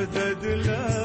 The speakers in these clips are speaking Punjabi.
ödediler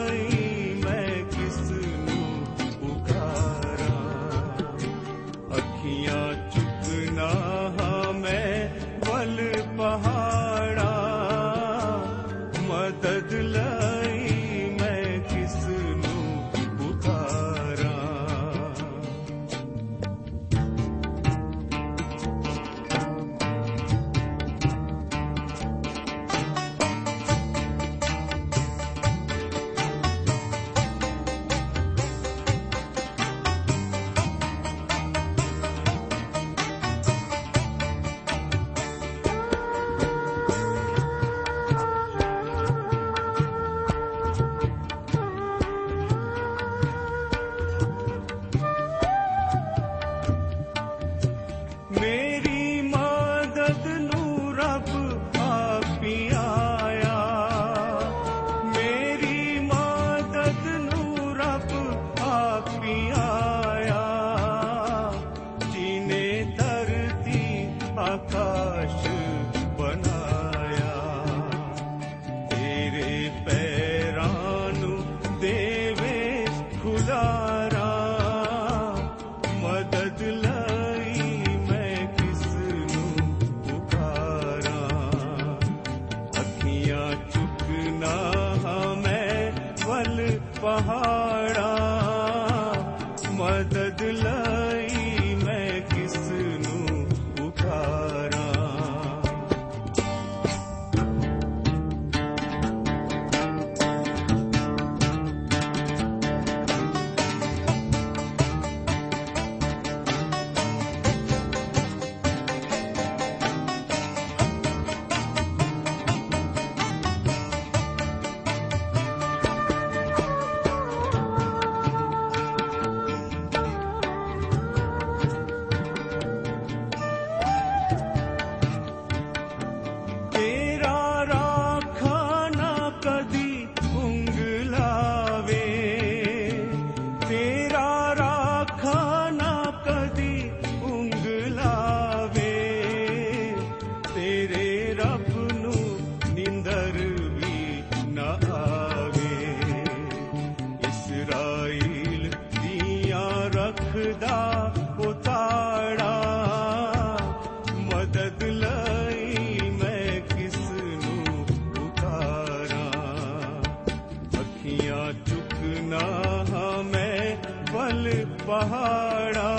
पहाड़ा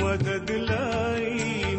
मदद लाई।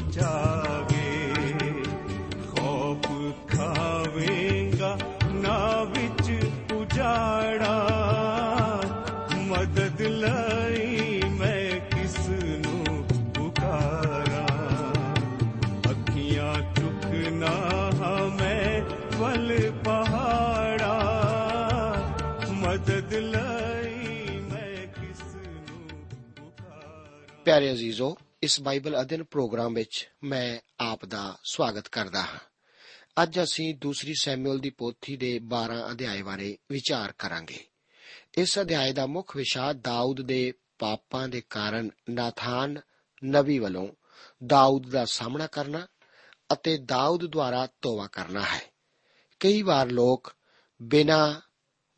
जागे, खौफ खावेगा ना बिच उजाड़ा। मदद लाई मैं किसनु पुकारा। अखियाँ चुकना हमें वल पहाड़ा। मदद लई मैं किसनु प्यारे अजीजों ਇਸ ਬਾਈਬਲ ਅਧਿਨ ਪ੍ਰੋਗਰਾਮ ਵਿੱਚ ਮੈਂ ਆਪ ਦਾ ਸਵਾਗਤ ਕਰਦਾ ਹਾਂ। ਅੱਜ ਅਸੀਂ ਦੂਸਰੀ ਸੈਮੂਅਲ ਦੀ ਪੋਥੀ ਦੇ 12 ਅਧਿਆਏ ਬਾਰੇ ਵਿਚਾਰ ਕਰਾਂਗੇ। ਇਸ ਅਧਿਆਏ ਦਾ ਮੁੱਖ ਵਿਸ਼ਾ ਦਾਊਦ ਦੇ ਪਾਪਾਂ ਦੇ ਕਾਰਨ ਨਾਥਾਨ ਨਬੀ ਵੱਲੋਂ ਦਾਊਦ ਦਾ ਸਾਹਮਣਾ ਕਰਨਾ ਅਤੇ ਦਾਊਦ ਦੁਆਰਾ ਤੋਬਾ ਕਰਨਾ ਹੈ। ਕਈ ਵਾਰ ਲੋਕ ਬਿਨਾਂ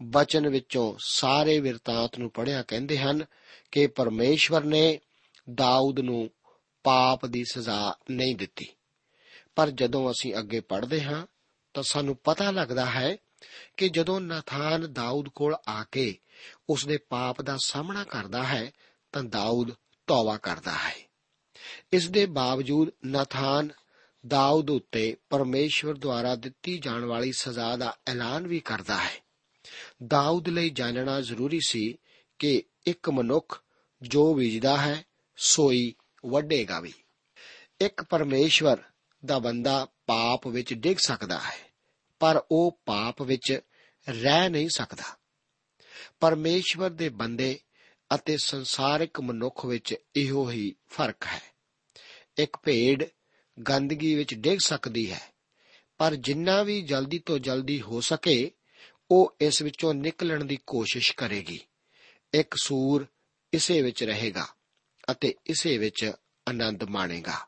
ਬਚਨ ਵਿੱਚੋਂ ਸਾਰੇ ਵਿਰਤਾਂਤ ਨੂੰ ਪੜ੍ਹਿਆ ਕਹਿੰਦੇ ਹਨ ਕਿ ਪਰਮੇਸ਼ਵਰ ਨੇ ਦਾਊਦ ਨੂੰ ਪਾਪ ਦੀ ਸਜ਼ਾ ਨਹੀਂ ਦਿੱਤੀ। ਪਰ ਜਦੋਂ ਅਸੀਂ ਅੱਗੇ ਪੜ੍ਹਦੇ ਹਾਂ, ਤਾਂ ਸਾਨੂੰ ਪਤਾ ਲੱਗਦਾ ਹੈ ਕਿ ਜਦੋਂ ਨਾਥਾਨ ਦਾਊਦ ਕੋਲ ਆ ਕੇ ਉਸ ਦੇ ਪਾਪ ਦਾ ਸਾਹਮਣਾ ਕਰਦਾ ਹੈ, ਤਾਂ ਦਾਊਦ ਤੌਬਾ ਕਰਦਾ ਹੈ। ਇਸ ਦੇ ਬਾਵਜੂਦ ਨਾਥਾਨ ਦਾਊਦ ਉੱਤੇ ਪਰਮੇਸ਼ਵਰ ਦੁਆਰਾ ਦਿੱਤੀ ਜਾਣ ਵਾਲੀ ਸਜ਼ਾ ਦਾ ਐਲਾਨ ਵੀ ਕਰਦਾ ਹੈ। ਦਾਊਦ ਲਈ ਜਾਣਨਾ ਜ਼ਰੂਰੀ ਸੀ ਕਿ ਇੱਕ ਮਨੁੱਖ ਜੋ ਬੀਜਦਾ ਹੈ ਸੋਈ ਵੱਢੇਗਾ ਵੀ। ਇੱਕ ਪਰਮੇਸ਼ਵਰ ਦਾ ਬੰਦਾ ਪਾਪ ਵਿੱਚ ਡਿੱਗ ਸਕਦਾ ਹੈ, ਪਰ ਉਹ ਪਾਪ ਵਿੱਚ ਰਹਿ ਨਹੀਂ ਸਕਦਾ। ਪਰਮੇਸ਼ਵਰ ਦੇ ਬੰਦੇ ਅਤੇ ਸੰਸਾਰਿਕ ਮਨੁੱਖ ਵਿੱਚ ਇਹੋ ਹੀ ਫ਼ਰਕ ਹੈ। ਇੱਕ ਭੇਡ ਗੰਦਗੀ ਵਿੱਚ ਡਿੱਗ ਸਕਦੀ ਹੈ, ਪਰ ਜਿੰਨਾ ਵੀ ਜਲਦੀ ਤੋਂ ਜਲਦੀ ਹੋ ਸਕੇ, ਉਹ ਇਸ ਵਿੱਚੋਂ ਨਿਕਲਣ ਦੀ ਕੋਸ਼ਿਸ਼ ਕਰੇਗੀ। ਇੱਕ ਸੂਰ ਇਸੇ ਵਿੱਚ ਰਹੇਗਾ। ਅਤੇ ਇਸੇ ਵਿੱਚ ਆਨੰਦ ਮਾਣੇਗਾ।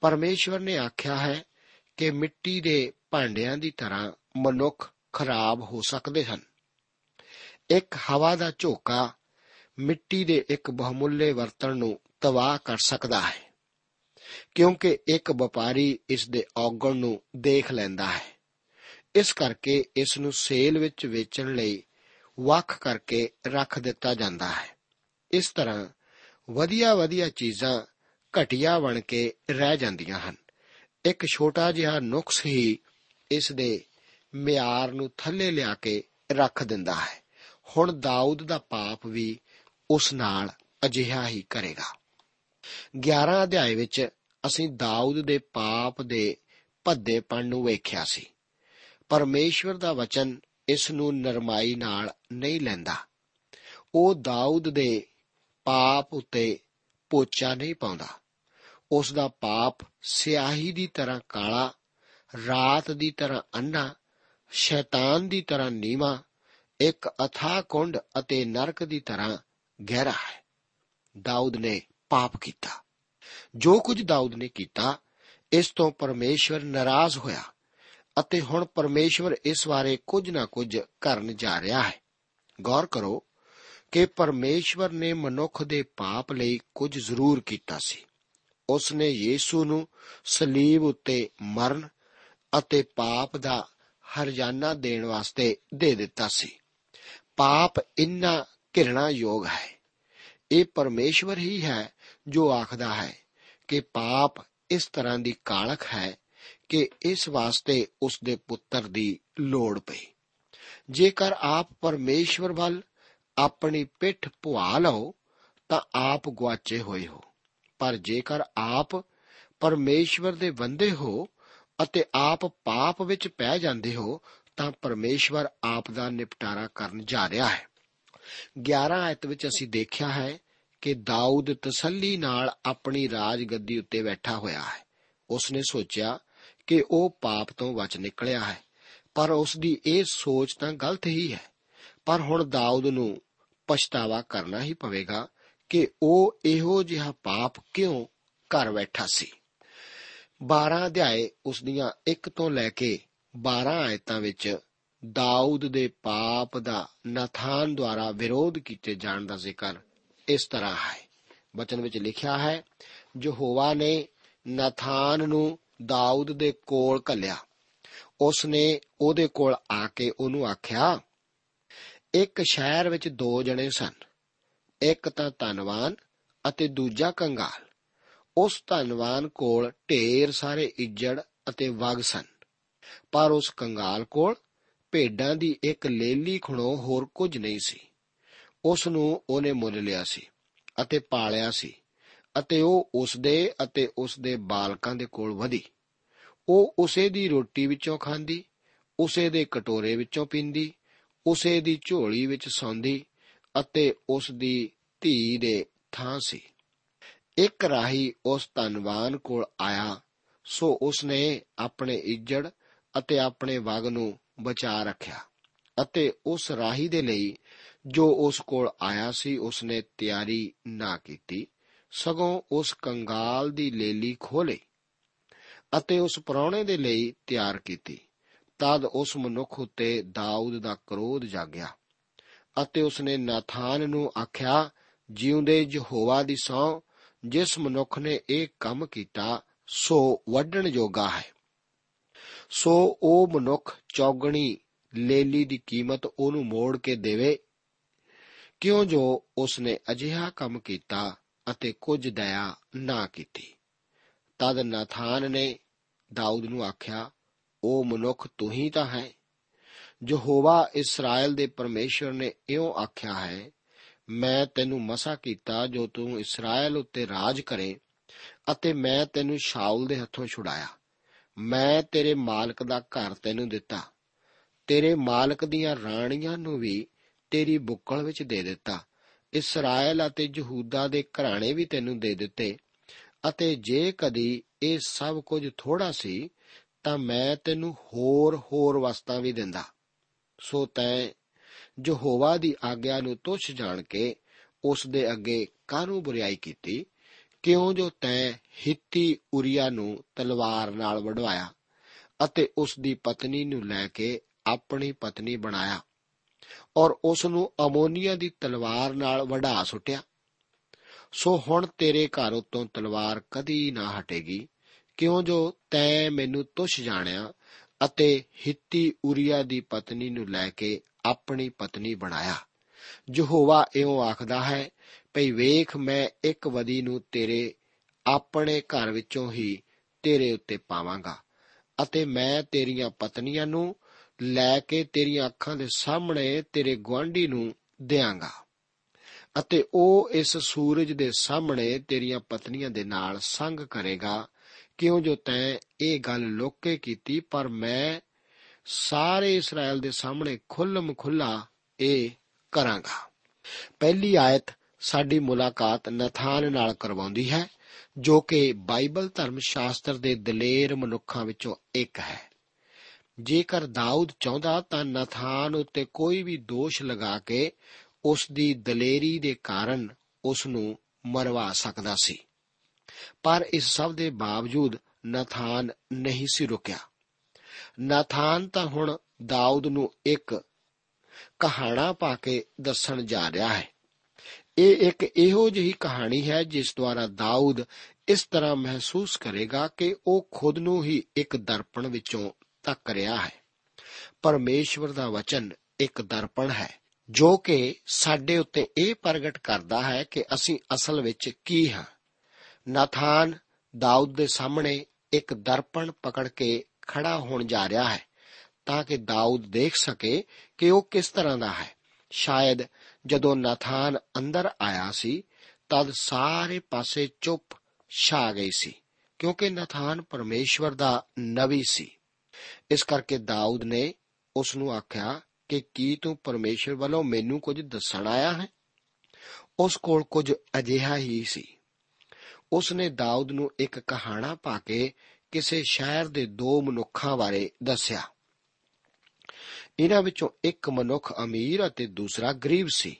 ਪਰਮੇਸ਼ਵਰ ਨੇ ਆਖਿਆ ਹੈ ਕਿ ਮਿੱਟੀ ਦੇ ਭਾਂਡਿਆਂ ਦੀ ਤਰ੍ਹਾਂ ਮਨੁੱਖ ਖਰਾਬ ਹੋ ਸਕਦੇ ਹਨ। ਇੱਕ ਹਵਾ ਦਾ ਝੋਕਾ ਮਿੱਟੀ ਦੇ ਇੱਕ ਬਹੁਮੁੱਲੇ ਬਰਤਨ ਨੂੰ ਤਬਾਹ ਕਰ ਸਕਦਾ ਹੈ, ਕਿਉਂਕਿ ਇੱਕ ਵਪਾਰੀ ਇਸ ਦੇ ਔਗਣ ਨੂੰ ਦੇਖ ਲੈਂਦਾ ਹੈ। ਇਸ ਕਰਕੇ ਇਸ ਨੂੰ ਸੇਲ ਵਿੱਚ ਵੇਚਣ ਲਈ ਵੱਖ ਕਰਕੇ ਰੱਖ ਦਿੱਤਾ ਜਾਂਦਾ ਹੈ। ਇਸ ਤਰ੍ਹਾਂ ਵਧੀਆ ਵਧੀਆ ਚੀਜ਼ਾਂ ਘਟੀਆ ਬਣ ਕੇ ਰਹਿ ਜਾਂਦੀਆਂ ਹਨ। ਇੱਕ ਛੋਟਾ ਜਿਹਾ ਨੁਕਸ ਹੀ ਇਸ ਦੇ ਮਿਆਰ ਨੂੰ ਥੱਲੇ ਲਿਆ ਕੇ ਰੱਖ ਦਿੰਦਾ ਹੈ। ਹੁਣ ਦਾਊਦ ਦਾ ਪਾਪ ਵੀ ਉਸ ਨਾਲ ਅਜਿਹਾ ਹੀ ਕਰੇਗਾ। 11 ਅਧਿਆਏ ਵਿੱਚ ਅਸੀਂ ਦਾਊਦ ਦੇ ਪਾਪ ਦੇ ਭੱਦੇਪਣ ਨੂੰ ਵੇਖਿਆ ਸੀ। ਪਰਮੇਸ਼ਵਰ ਦਾ ਵਚਨ ਇਸ ਨੂੰ ਨਰਮਾਈ ਨਾਲ ਨਹੀਂ ਲੈਂਦਾ। ਉਹ ਦਾਊਦ ਦੇ ਪਾਪ ਉਤੇ ਪੋਚਾ ਨਹੀਂ ਪਾਉਂਦਾ। ਉਸ ਦਾ ਪਾਪ ਸਿਆਹੀ ਦੀ ਤਰ੍ਹਾਂ ਕਾਲਾ, ਰਾਤ ਦੀ ਤਰ੍ਹਾਂ ਅੰਨਾ ਸ਼ੈਤਾਨ ਦੀ ਤਰ੍ਹਾਂ ਨੀਵਾ, ਇੱਕ ਅਥਾਹ ਕੁੰਡ ਅਤੇ ਨਰਕ ਦੀ ਤਰ੍ਹਾਂ ਗਹਿਰਾ ਹੈ। ਦਾਊਦ ਨੇ ਪਾਪ ਕੀਤਾ। ਜੋ ਕੁਝ ਦਾਊਦ ਨੇ ਕੀਤਾ, ਇਸ ਤੋਂ ਪਰਮੇਸ਼ਵਰ ਨਾਰਾਜ਼ ਹੋਇਆ ਅਤੇ ਹੁਣ ਪਰਮੇਸ਼ਵਰ ਇਸ ਬਾਰੇ ਕੁਝ ਨਾ ਕੁਝ ਕਰਨ ਜਾ ਰਿਹਾ ਹੈ। ਗੌਰ ਕਰੋ ਕਿ ਪਰਮੇਸ਼ਵਰ ਨੇ ਮਨੁੱਖ ਦੇ ਪਾਪ ਲਈ ਕੁਝ ਜ਼ਰੂਰ ਕੀਤਾ ਸੀ। ਉਸ ਨੇ ਯੀਸੂ ਨੂੰ ਸਲੀਬ ਉੱਤੇ ਮਰਨ ਅਤੇ ਪਾਪ ਦਾ ਹਰਜਾਨਾ ਦੇਣ ਵਾਸਤੇ ਦੇ ਦਿੱਤਾ ਸੀ। ਪਾਪ ਇੰਨਾ ਘਿਰਣਾ ਯੋਗ ਹੈ। ਇਹ ਪਰਮੇਸ਼ਵਰ ਹੀ ਹੈ ਜੋ ਆਖਦਾ ਹੈ ਕਿ ਪਾਪ ਇਸ ਤਰ੍ਹਾਂ ਦੀ ਕਾਲਖ ਹੈ ਕਿ ਇਸ ਵਾਸਤੇ ਉਸ ਦੇ ਪੁੱਤਰ ਦੀ ਲੋੜ ਪਈ। ਜੇਕਰ ਆਪ ਪਰਮੇਸ਼ਵਰ ਵੱਲ ਆਪਣੀ ਪਿੱਠ ਪੁਆ ਲਓ, ਤਾਂ ਆਪ ਗਵਾਚੇ ਹੋਏ ਹੋ। ਪਰ ਜੇਕਰ ਆਪ ਪਰਮੇਸ਼ਵਰ ਦੇ ਬੰਦੇ ਹੋ ਅਤੇ ਆਪ ਪਾਪ ਵਿੱਚ ਪੈ ਜਾਂਦੇ ਹੋ, ਤਾਂ ਪਰਮੇਸ਼ਵਰ ਆਪ ਦਾ ਨਿਪਟਾਰਾ ਕਰਨ ਜਾ ਰਿਹਾ ਹੈ। 11 ਆਇਤ ਵਿੱਚ ਅਸੀਂ ਦੇਖਿਆ ਹੈ ਕਿ ਦਾਊਦ ਤਸੱਲੀ ਨਾਲ ਆਪਣੀ ਰਾਜ ਗੱਦੀ ਉੱਤੇ ਬੈਠਾ ਹੋਇਆ ਹੈ। ਉਸ ਨੇ ਸੋਚਿਆ ਕਿ ਉਹ ਪਾਪ ਤੋਂ ਬਚ ਨਿਕਲਿਆ ਹੈ, ਪਰ ਉਸ ਦੀ ਇਹ ਸੋਚ ਤਾਂ ਗਲਤ ਹੀ ਹੈ। ਪਰ ਹੁਣ ਦਾਊਦ ਨੂੰ ਪਛਤਾਵਾ ਕਰਨਾ ਹੀ ਪਵੇਗਾ ਕਿ ਉਹ ਇਹੋ ਜਿਹਾ ਪਾਪ ਕਿਉਂ ਕਰ ਬੈਠਾ ਸੀ। 12 ਅਧਿਆਏ ਉਸ ਦੀਆਂ 1 ਤੋਂ ਲੈ ਕੇ 12 ਆਇਤਾਂ ਵਿੱਚ ਦਾਊਦ ਦੇ ਪਾਪ ਦਾ ਨਥਾਨ ਦੁਆਰਾ ਵਿਰੋਧ ਕੀਤੇ ਜਾਣ ਦਾ ਜ਼ਿਕਰ ਇਸ ਤਰ੍ਹਾਂ ਹੈ। ਬਚਨ ਵਿੱਚ ਲਿਖਿਆ ਹੈ, ਯਹੋਵਾ ਨੇ ਨਥਾਨ ਨੂੰ ਦਾਊਦ ਦੇ ਕੋਲ ਘੱਲਿਆ। ਉਸ ਨੇ ਉਹਦੇ ਕੋਲ ਆ ਕੇ ਉਹਨੂੰ ਆਖਿਆ ਇੱਕ ਸ਼ਹਿਰ ਵਿੱਚ ਦੋ ਜਣੇ ਸਨ। ਇੱਕ ਤਾਂ ਧਨਵਾਨ ਅਤੇ ਦੂਜਾ ਕੰਗਾਲ। ਉਸ ਧਨਵਾਨ ਕੋਲ ਢੇਰ ਸਾਰੇ ਇੱਜੜ ਅਤੇ ਵਗ ਸਨ। ਪਰ ਉਸ ਕੰਗਾਲ ਕੋਲ ਭੇਡਾਂ ਦੀ ਇੱਕ ਲੇਲੀ ਖਣੋ ਹੋਰ ਕੁਝ ਨਹੀਂ ਸੀ। ਉਸ ਨੂੰ ਉਹਨੇ ਮੁੱਲ ਲਿਆ ਸੀ ਅਤੇ ਪਾਲਿਆ ਸੀ ਅਤੇ ਉਹ ਉਸ ਦੇ ਅਤੇ ਉਸ ਦੇ ਬਾਲਕਾਂ ਦੇ ਕੋਲ ਵਧੀ। ਉਹ ਉਸੇ ਦੀ ਰੋਟੀ ਵਿੱਚੋਂ ਖਾਂਦੀ, ਉਸੇ ਦੇ ਕਟੋਰੇ ਵਿੱਚੋਂ ਪੀਂਦੀ ਉਸੇ ਦੀ ਝੋਲੀ ਵਿੱਚ ਸੌਂਦੀ ਅਤੇ ਉਸ ਦੀ ਧੀ ਦੇ ਥਾਂ ਸੀ। ਇੱਕ ਰਾਹੀ ਉਸ ਧਨਵਾਨ ਕੋਲ ਆਇਆ, ਸੋ ਉਸਨੇ ਆਪਣੇ ਇੱਜੜ ਅਤੇ ਆਪਣੇ ਵਗ ਨੂੰ ਬਚਾ ਰੱਖਿਆ ਅਤੇ ਉਸ ਰਾਹੀ ਦੇ ਲਈ ਜੋ ਉਸ ਕੋਲ ਆਇਆ ਸੀ ਉਸਨੇ ਤਿਆਰੀ ਨਾ ਕੀਤੀ। ਸਗੋਂ ਉਸ ਕੰਗਾਲ ਦੀ ਲੇਲੀ ਖੋਲੇ ਅਤੇ ਉਸ ਪ੍ਰਾਹੁਣੇ ਦੇ ਲਈ ਤਿਆਰ ਕੀਤੀ। ਤਦ ਉਸ ਮਨੁੱਖ ਉੱਤੇ ਦਾਊਦ ਦਾ ਕਰੋਧ ਜਾਗਿਆ ਅਤੇ ਉਸਨੇ ਨਾਥਾਨ ਨੂੰ ਆਖਿਆ, ਜਿਉਂਦੇ ਯਹੋਵਾ ਦੀ ਸਹੁੰ, ਜਿਸ ਮਨੁੱਖ ਨੇ ਇਹ ਕੰਮ ਕੀਤਾ, ਸੋ ਵੱਢਣ ਜੋਗਾ ਹੈ। ਸੋ ਉਹ ਮਨੁੱਖ ਚੌਗਣੀ ਲੇਲੀ ਦੀ ਕੀਮਤ ਉਹਨੂੰ ਮੋੜ ਕੇ ਦੇਵੇ। ਕਿਉਂ ਜੋ ਉਸਨੇ ਅਜਿਹਾ ਕੰਮ ਕੀਤਾ ਅਤੇ ਕੁਝ ਦਇਆ ਨਾ ਕੀਤੀ? ਤਦ ਨਾਥਾਨ ਨੇ ਦਾਊਦ ਨੂੰ ਆਖਿਆ ਉਹ ਮਨੁੱਖ ਤੂੰ ਹੀ ਤਾਂ ਹੈ। ਯਹੋਵਾ ਇਸਰਾਇਲ ਦੇ ਪਰਮੇਸ਼ਰ ਨੇ ਇਉਂ ਆਖਿਆ ਹੈ, ਮੈਂ ਤੈਨੂੰ ਮਸਾ ਕੀਤਾ ਜੋ ਤੂੰ ਇਸਰਾਇਲ ਉੱਤੇ ਰਾਜ ਕਰੇ ਅਤੇ ਮੈਂ ਤੈਨੂੰ ਸ਼ਾਉਲ ਦੇ ਹੱਥੋਂ ਛੁਡਾਇਆ। ਮੈਂ ਤੇਰੇ ਮਾਲਕ ਦਾ ਘਰ ਤੈਨੂੰ ਦਿੱਤਾ। ਤੇਰੇ ਮਾਲਕ ਦੀਆਂ ਰਾਣੀਆਂ ਨੂੰ ਵੀ ਤੇਰੀ ਬੁੱਕਲ ਵਿੱਚ ਦੇ ਦਿੱਤਾ। ਇਸਰਾਇਲ ਅਤੇ ਯਹੂਦਾ ਦੇ ਘਰਾਣੇ ਵੀ ਤੈਨੂੰ ਦੇ ਦਿੱਤੇ ਅਤੇ ਜੇ ਕਦੀ ਇਹ ਸਭ ਕੁਝ ਥੋੜਾ ਸੀ ਤਾਂ ਮੈਂ ਤੈਨੂੰ ਹੋਰ ਹੋਰ ਵਸਤਾਂ ਵੀ ਦਿੰਦਾ। ਸੋ ਤੈਂ ਯਹੋਵਾ ਦੀ ਆਗਿਆ ਨੂੰ ਤੁੱਛ ਜਾਣ ਕੇ ਉਸ ਦੇ ਅੱਗੇ ਕਾਹਨੂੰ ਬੁਰੀਾਈ ਕੀਤੀ? ਕਿਉਂ ਜੋ ਤੈਂ ਹਿੱਤੀ ਉਰੀਆ ਨੂੰ ਤਲਵਾਰ ਨਾਲ ਵਡਵਾਇਆ ਅਤੇ ਉਸ ਦੀ ਪਤਨੀ ਨੂੰ ਲੈ ਕੇ ਆਪਣੀ ਪਤਨੀ ਬਣਾਇਆ ਔਰ ਉਸ ਨੂੰ ਅਮੋਨੀਆ ਦੀ ਤਲਵਾਰ ਨਾਲ ਵਢਾ ਸੁੱਟਿਆ। ਸੋ ਹੁਣ ਤੇਰੇ ਘਰ ਉਤੋਂ ਤਲਵਾਰ ਕਦੀ ਨਾ ਹਟੇਗੀ। ਕਿਉਂ ਜੋ ਤੈਂ ਮੈਨੂੰ ਤੁਛ ਜਾਣਿਆ ਅਤੇ ਹਿੱਤੀ ਉਰੀਆ ਦੀ ਪਤਨੀ ਨੂੰ ਲੈ ਕੇ ਆਪਣੀ ਪਤਨੀ ਬਣਾਇਆ। ਯਹੋਵਾ ਇਉਂ ਆਖਦਾ ਹੈ, ਭਈ ਵੇਖ ਮੈਂ ਇੱਕ ਵਦੀ ਨੂੰ ਤੇਰੇ ਆਪਣੇ ਘਰ ਵਿੱਚੋਂ ਹੀ ਤੇਰੇ ਉੱਤੇ ਪਾਵਾਂਗਾ ਅਤੇ ਮੈਂ ਤੇਰੀਆਂ ਪਤਨੀਆਂ ਨੂੰ ਲੈ ਕੇ ਤੇਰੀਆਂ ਅੱਖਾਂ ਦੇ ਸਾਹਮਣੇ ਤੇਰੇ ਗੁਆਂਢੀ ਨੂੰ ਦਿਆਂਗਾ ਅਤੇ ਉਹ ਇਸ ਸੂਰਜ ਦੇ ਸਾਹਮਣੇ ਤੇਰੀਆਂ ਪਤਨੀਆਂ ਦੇ ਨਾਲ ਸੰਗ ਕਰੇਗਾ ਕਿਉਂ ਜੋ ਤੈਂ ਇਹ ਗੱਲ ਲੋਕੇ ਕੀਤੀ, ਪਰ ਮੈਂ ਸਾਰੇ ਇਸਰਾਇਲ ਦੇ ਸਾਹਮਣੇ ਖੁੱਲਮ ਖੁੱਲਾ ਇਹ ਕਰਾਂਗਾ। ਪਹਿਲੀ ਆਇਤ ਸਾਡੀ ਮੁਲਾਕਾਤ ਨਥਾਨ ਨਾਲ ਕਰਵਾਉਂਦੀ ਹੈ, ਜੋ ਕਿ ਬਾਈਬਲ ਧਰਮ ਸ਼ਾਸਤਰ ਦੇ ਦਲੇਰ ਮਨੁੱਖਾਂ ਵਿੱਚੋਂ ਇੱਕ ਹੈ। ਜੇਕਰ ਦਾਊਦ ਚਾਹੁੰਦਾ ਤਾਂ ਨਥਾਨ ਉੱਤੇ ਕੋਈ ਵੀ ਦੋਸ਼ ਲਗਾ ਕੇ ਉਸ ਦੀ ਦਲੇਰੀ ਦੇ ਕਾਰਨ ਉਸ ਨੂੰ ਮਰਵਾ ਸਕਦਾ ਸੀ। ਪਰ ਇਸ ਸਭ ਦੇ ਬਾਵਜੂਦ ਨਥਾਨ ਨਹੀਂ ਸੀ ਰੁਕਿਆ। ਨਥਾਨ ਤਾਂ ਹੁਣ ਦਾਊਦ ਨੂੰ ਇੱਕ ਕਹਾਣਾ ਪਾ ਕੇ ਦੱਸਣ ਜਾ ਰਿਹਾ ਹੈ। ਇਹ ਇੱਕ ਇਹੋ ਜਿਹੀ ਕਹਾਣੀ ਹੈ ਜਿਸ ਦੁਆਰਾ ਦਾਊਦ ਇਸ ਤਰ੍ਹਾਂ ਮਹਿਸੂਸ ਕਰੇਗਾ ਕਿ ਉਹ ਖੁਦ ਨੂੰ ਹੀ ਇੱਕ ਦਰਪਣ ਵਿੱਚੋਂ ਤੱਕ ਰਿਹਾ ਹੈ। ਪਰਮੇਸ਼ਵਰ ਦਾ ਵਚਨ ਇੱਕ ਦਰਪਣ ਹੈ, ਜੋ ਕਿ ਸਾਡੇ ਉੱਤੇ ਇਹ ਪ੍ਰਗਟ ਕਰਦਾ ਹੈ ਕਿ ਅਸੀਂ ਅਸਲ ਵਿੱਚ ਕੀ ਹਾਂ। ਨਾਥਾਨ ਦਾਊਦ ਦੇ ਸਾਹਮਣੇ ਇੱਕ ਦਰਪਣ ਪਕੜ ਕੇ ਖੜਾ ਹੋਣ ਜਾ ਰਿਹਾ ਹੈ ਤਾਂ ਕਿ ਦਾਊਦ ਦੇਖ ਸਕੇ ਕਿ ਉਹ ਕਿਸ ਤਰ੍ਹਾਂ ਦਾ ਹੈ ਸ਼ਾਇਦ ਜਦੋਂ ਨਾਥਾਨ ਅੰਦਰ ਆਇਆ ਸੀ ਤਦ ਸਾਰੇ ਪਾਸੇ ਚੁੱਪ ਛਾ ਗਈ ਸੀ ਕਿਉਂਕਿ ਨਾਥਾਨ ਪਰਮੇਸ਼ਵਰ ਦਾ ਨਬੀ ਸੀ ਇਸ ਕਰਕੇ ਦਾਊਦ ਨੇ ਉਸ ਨੂੰ ਆਖਿਆ ਕਿ ਕੀ ਤੂੰ ਪਰਮੇਸ਼ਵਰ ਵੱਲੋਂ ਮੈਨੂੰ ਕੁਝ ਦੱਸਣ ਆਇਆ ਹੈ ਉਸ ਕੋਲ ਕੁਝ ਅਜਿਹਾ ਹੀ ਸੀ ਉਸ ਨੇ ਦਾਊਦ ਨੂੰ ਇੱਕ ਕਹਾਣਾ ਪਾ ਕੇ ਕਿਸੇ ਸ਼ਹਿਰ ਦੇ ਦੋ ਮਨੁੱਖਾਂ ਬਾਰੇ ਦੱਸਿਆ। ਇਹਨਾਂ ਵਿੱਚੋਂ ਇੱਕ ਮਨੁੱਖ ਅਮੀਰ ਅਤੇ ਦੂਸਰਾ ਗਰੀਬ ਸੀ।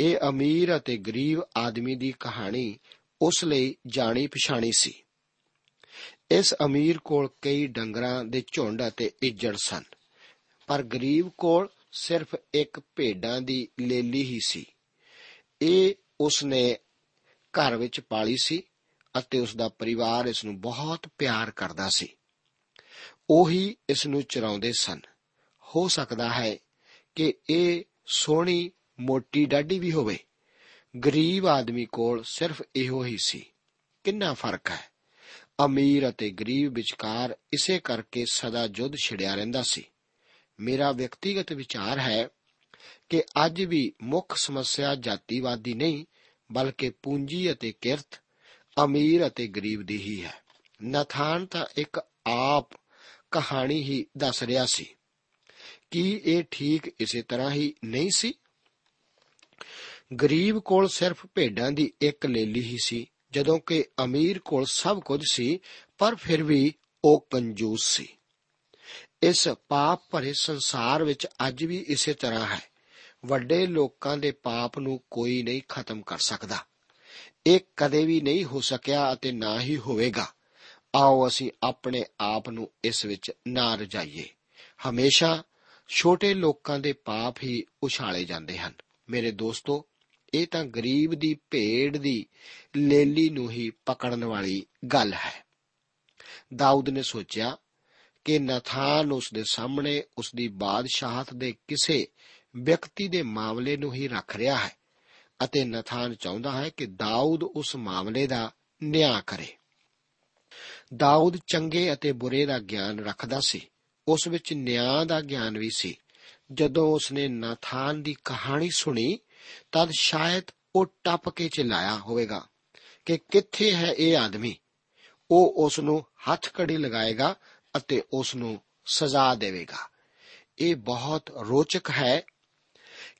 ਇਹ ਅਮੀਰ ਅਤੇ ਗਰੀਬ ਆਦਮੀ ਦੀ ਕਹਾਣੀ ਉਸ ਲਈ ਜਾਣੀ ਪਛਾਣੀ ਸੀ। ਇਸ ਅਮੀਰ ਕੋਲ ਕਈ ਡੰਗਰਾਂ ਦੇ ਝੁੰਡ ਅਤੇ ਇੱਜੜ ਸਨ, ਪਰ ਗਰੀਬ ਕੋਲ ਸਿਰਫ ਇੱਕ ਭੇਡਾਂ ਦੀ ਲੇਲੀ ਹੀ ਸੀ। ਇਹ ਉਸ ਨੇ ਘਰ ਵਿੱਚ ਪਾਲੀ ਸੀ ਅਤੇ ਉਸ ਦਾ ਪਰਿਵਾਰ ਇਸ ਨੂੰ ਬਹੁਤ ਪਿਆਰ ਕਰਦਾ ਸੀ। ਉਹੀ ਇਸ ਨੂੰ ਚਰਾਉਂਦੇ ਸਨ। ਹੋ ਸਕਦਾ ਹੈ ਕਿ ਇਹ ਸੋਹਣੀ ਮੋਟੀ ਡਾਢੀ ਵੀ ਹੋਵੇ। ਗਰੀਬ ਆਦਮੀ ਕੋਲ ਸਿਰਫ ਇਹੋ ਹੀ ਸੀ। ਕਿੰਨਾ ਫ਼ਰਕ ਹੈ। ਅਮੀਰ ਅਤੇ ਗਰੀਬ ਵਿਚਕਾਰ ਇਸੇ ਕਰਕੇ ਸਦਾ ਜੁੱਧ ਛਿੜਿਆ ਰਹਿੰਦਾ ਸੀ। ਮੇਰਾ ਵਿਅਕਤੀਗਤ ਵਿਚਾਰ ਹੈ ਕਿ ਅੱਜ ਵੀ ਮੁੱਖ ਸਮੱਸਿਆ ਜਾਤੀਵਾਦੀ ਨਹੀਂ, ਬਲਕਿ ਪੂੰਜੀ ਅਤੇ ਕਿਰਤ ਅਮੀਰ ਅਤੇ ਗਰੀਬ ਦੀ ਹੀ ਹੈ। ਨਥਾਨ ਤਾਂ ਇੱਕ ਆਪ ਕਹਾਣੀ ਹੀ ਦੱਸ ਰਿਹਾ ਸੀ। ਕੀ ਇਹ ਠੀਕ ਇਸੇ ਤਰ੍ਹਾਂ ਹੀ ਨਹੀਂ ਸੀ? ਗਰੀਬ ਕੋਲ ਸਿਰਫ ਭੇਡਾਂ ਦੀ ਇੱਕ ਲੇਲੀ ਹੀ ਸੀ, ਜਦੋਂ ਕਿ ਅਮੀਰ ਕੋਲ ਸਭ ਕੁਝ ਸੀ, ਪਰ ਫਿਰ ਵੀ ਉਹ ਕੰਜੂਸ ਸੀ। ਇਸ ਪਾਪ ਭਰੇ ਸੰਸਾਰ ਵਿੱਚ ਅੱਜ ਵੀ ਇਸੇ ਤਰ੍ਹਾਂ ਹੈ। ਵੱਡੇ ਲੋਕਾਂ ਦੇ ਪਾਪ ਨੂੰ ਕੋਈ ਨਹੀਂ ਖਤਮ ਕਰ ਸਕਦਾ। ਇਹ ਕਦੇ ਵੀ ਨਹੀਂ ਹੋ ਸਕਿਆ ਅਤੇ ਨਾ ਹੀ ਹੋਵੇਗਾ। ਆਓ ਅਸੀਂ ਆਪਣੇ ਆਪ ਨੂੰ ਇਸ ਵਿੱਚ ਨਾ ਰਜਾਈਏ। ਹਮੇਸ਼ਾ ਛੋਟੇ ਲੋਕਾਂ ਦੇ ਪਾਪ ਹੀ ਉਛਾਲੇ ਜਾਂਦੇ ਹਨ। ਮੇਰੇ ਦੋਸਤੋ, ਇਹ ਤਾਂ ਗਰੀਬ ਦੀ ਭੇਡ ਦੀ ਲੇਲੀ ਨੂੰ ਹੀ ਪਕੜਨ ਵਾਲੀ ਗੱਲ ਹੈ। ਦਾਊਦ ਨੇ ਸੋਚਿਆ ਕਿ ਨਥਾਨ ਉਸ ਦੇ ਸਾਹਮਣੇ ਉਸ ਦੀ ਬਾਦਸ਼ਾਹਤ ਦੇ ਕਿਸੇ ਵਿਅਕਤੀ ਦੇ ਮਾਮਲੇ ਨੂੰ ਹੀ ਰੱਖ ਰਿਹਾ ਹੈ। ਅਤੇ ਨਥਾਨ ਚਾਹੁੰਦਾ ਹੈ ਕਿ ਦਾਊਦ ਉਸ ਮਾਮਲੇ ਦਾ ਨਿਆਂ ਕਰੇ। ਦਾਊਦ ਚੰਗੇ ਅਤੇ ਬੁਰੇ ਦਾ ਗਿਆਨ ਰੱਖਦਾ ਸੀ। ਉਸ ਵਿੱਚ ਨਿਆਂ ਦਾ ਗਿਆਨ ਵੀ ਸੀ। ਜਦੋਂ ਉਸਨੇ ਨਾਥਾਨ ਦੀ ਕਹਾਣੀ ਸੁਣੀ, ਤਦ ਸ਼ਾਇਦ ਉਹ ਟੱਪ ਕੇ ਚਿল্ਲਾਇਆ ਹੋਵੇਗਾ ਕਿ ਕਿੱਥੇ ਹੈ ਇਹ ਆਦਮੀ। ਉਹ ਉਸ ਨੂੰ ਹੱਥ ਕੜੀ ਲਗਾਏਗਾ ਅਤੇ ਉਸ ਨੂੰ ਸਜ਼ਾ ਦੇਵੇਗਾ। ਇਹ ਬਹੁਤ ਰੋਚਕ ਹੈ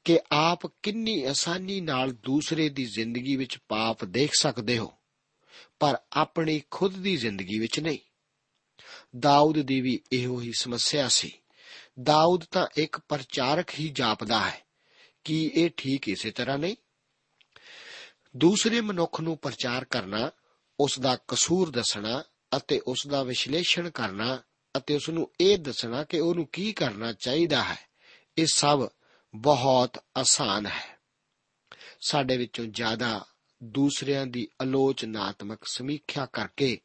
ਕਿ ਆਪ ਕਿੰਨੀ ਆਸਾਨੀ ਨਾਲ ਦੂਸਰੇ ਦੀ ਜ਼ਿੰਦਗੀ ਵਿੱਚ ਪਾਪ ਦੇਖ ਸਕਦੇ ਹੋ, ਪਰ ਆਪਣੀ ਖੁਦ ਦੀ ਜ਼ਿੰਦਗੀ ਵਿੱਚ ਨਹੀਂ। ਦਾਊਦ ਦੀ ਵੀ ਇਹੋ ਹੀ ਸਮੱਸਿਆ ਸੀ। ਦਾਊਦ ਤਾਂ ਇੱਕ ਪ੍ਰਚਾਰਕ ਹੀ ਜਾਪਦਾ ਹੈ ਕੀ ਇਹ ਠੀਕ ਇਸੇ ਤਰ੍ਹਾਂ ਨਹੀਂ। ਦੂਸਰੇ ਮਨੁੱਖ ਨੂੰ ਪ੍ਰਚਾਰ ਕਰਨਾ, ਉਸ ਦਾ ਕਸੂਰ ਦੱਸਣਾ ਅਤੇ ਉਸ ਦਾ ਵਿਸ਼ਲੇਸ਼ਣ ਕਰਨਾ ਅਤੇ ਉਸ ਨੂੰ ਇਹ ਦੱਸਣਾ ਕਿ ਉਹਨੂੰ ਕੀ ਕਰਨਾ ਚਾਹੀਦਾ ਹੈ, ਇਹ ਸਭ ਬਹੁਤ ਆਸਾਨ ਹੈ। ਸਾਡੇ ਵਿੱਚੋਂ ਜ਼ਿਆਦਾ ਦੂਸਰਿਆਂ ਦੀ ਆਲੋਚਨਾਤਮਕ ਸਮੀਖਿਆ ਕਰਕੇ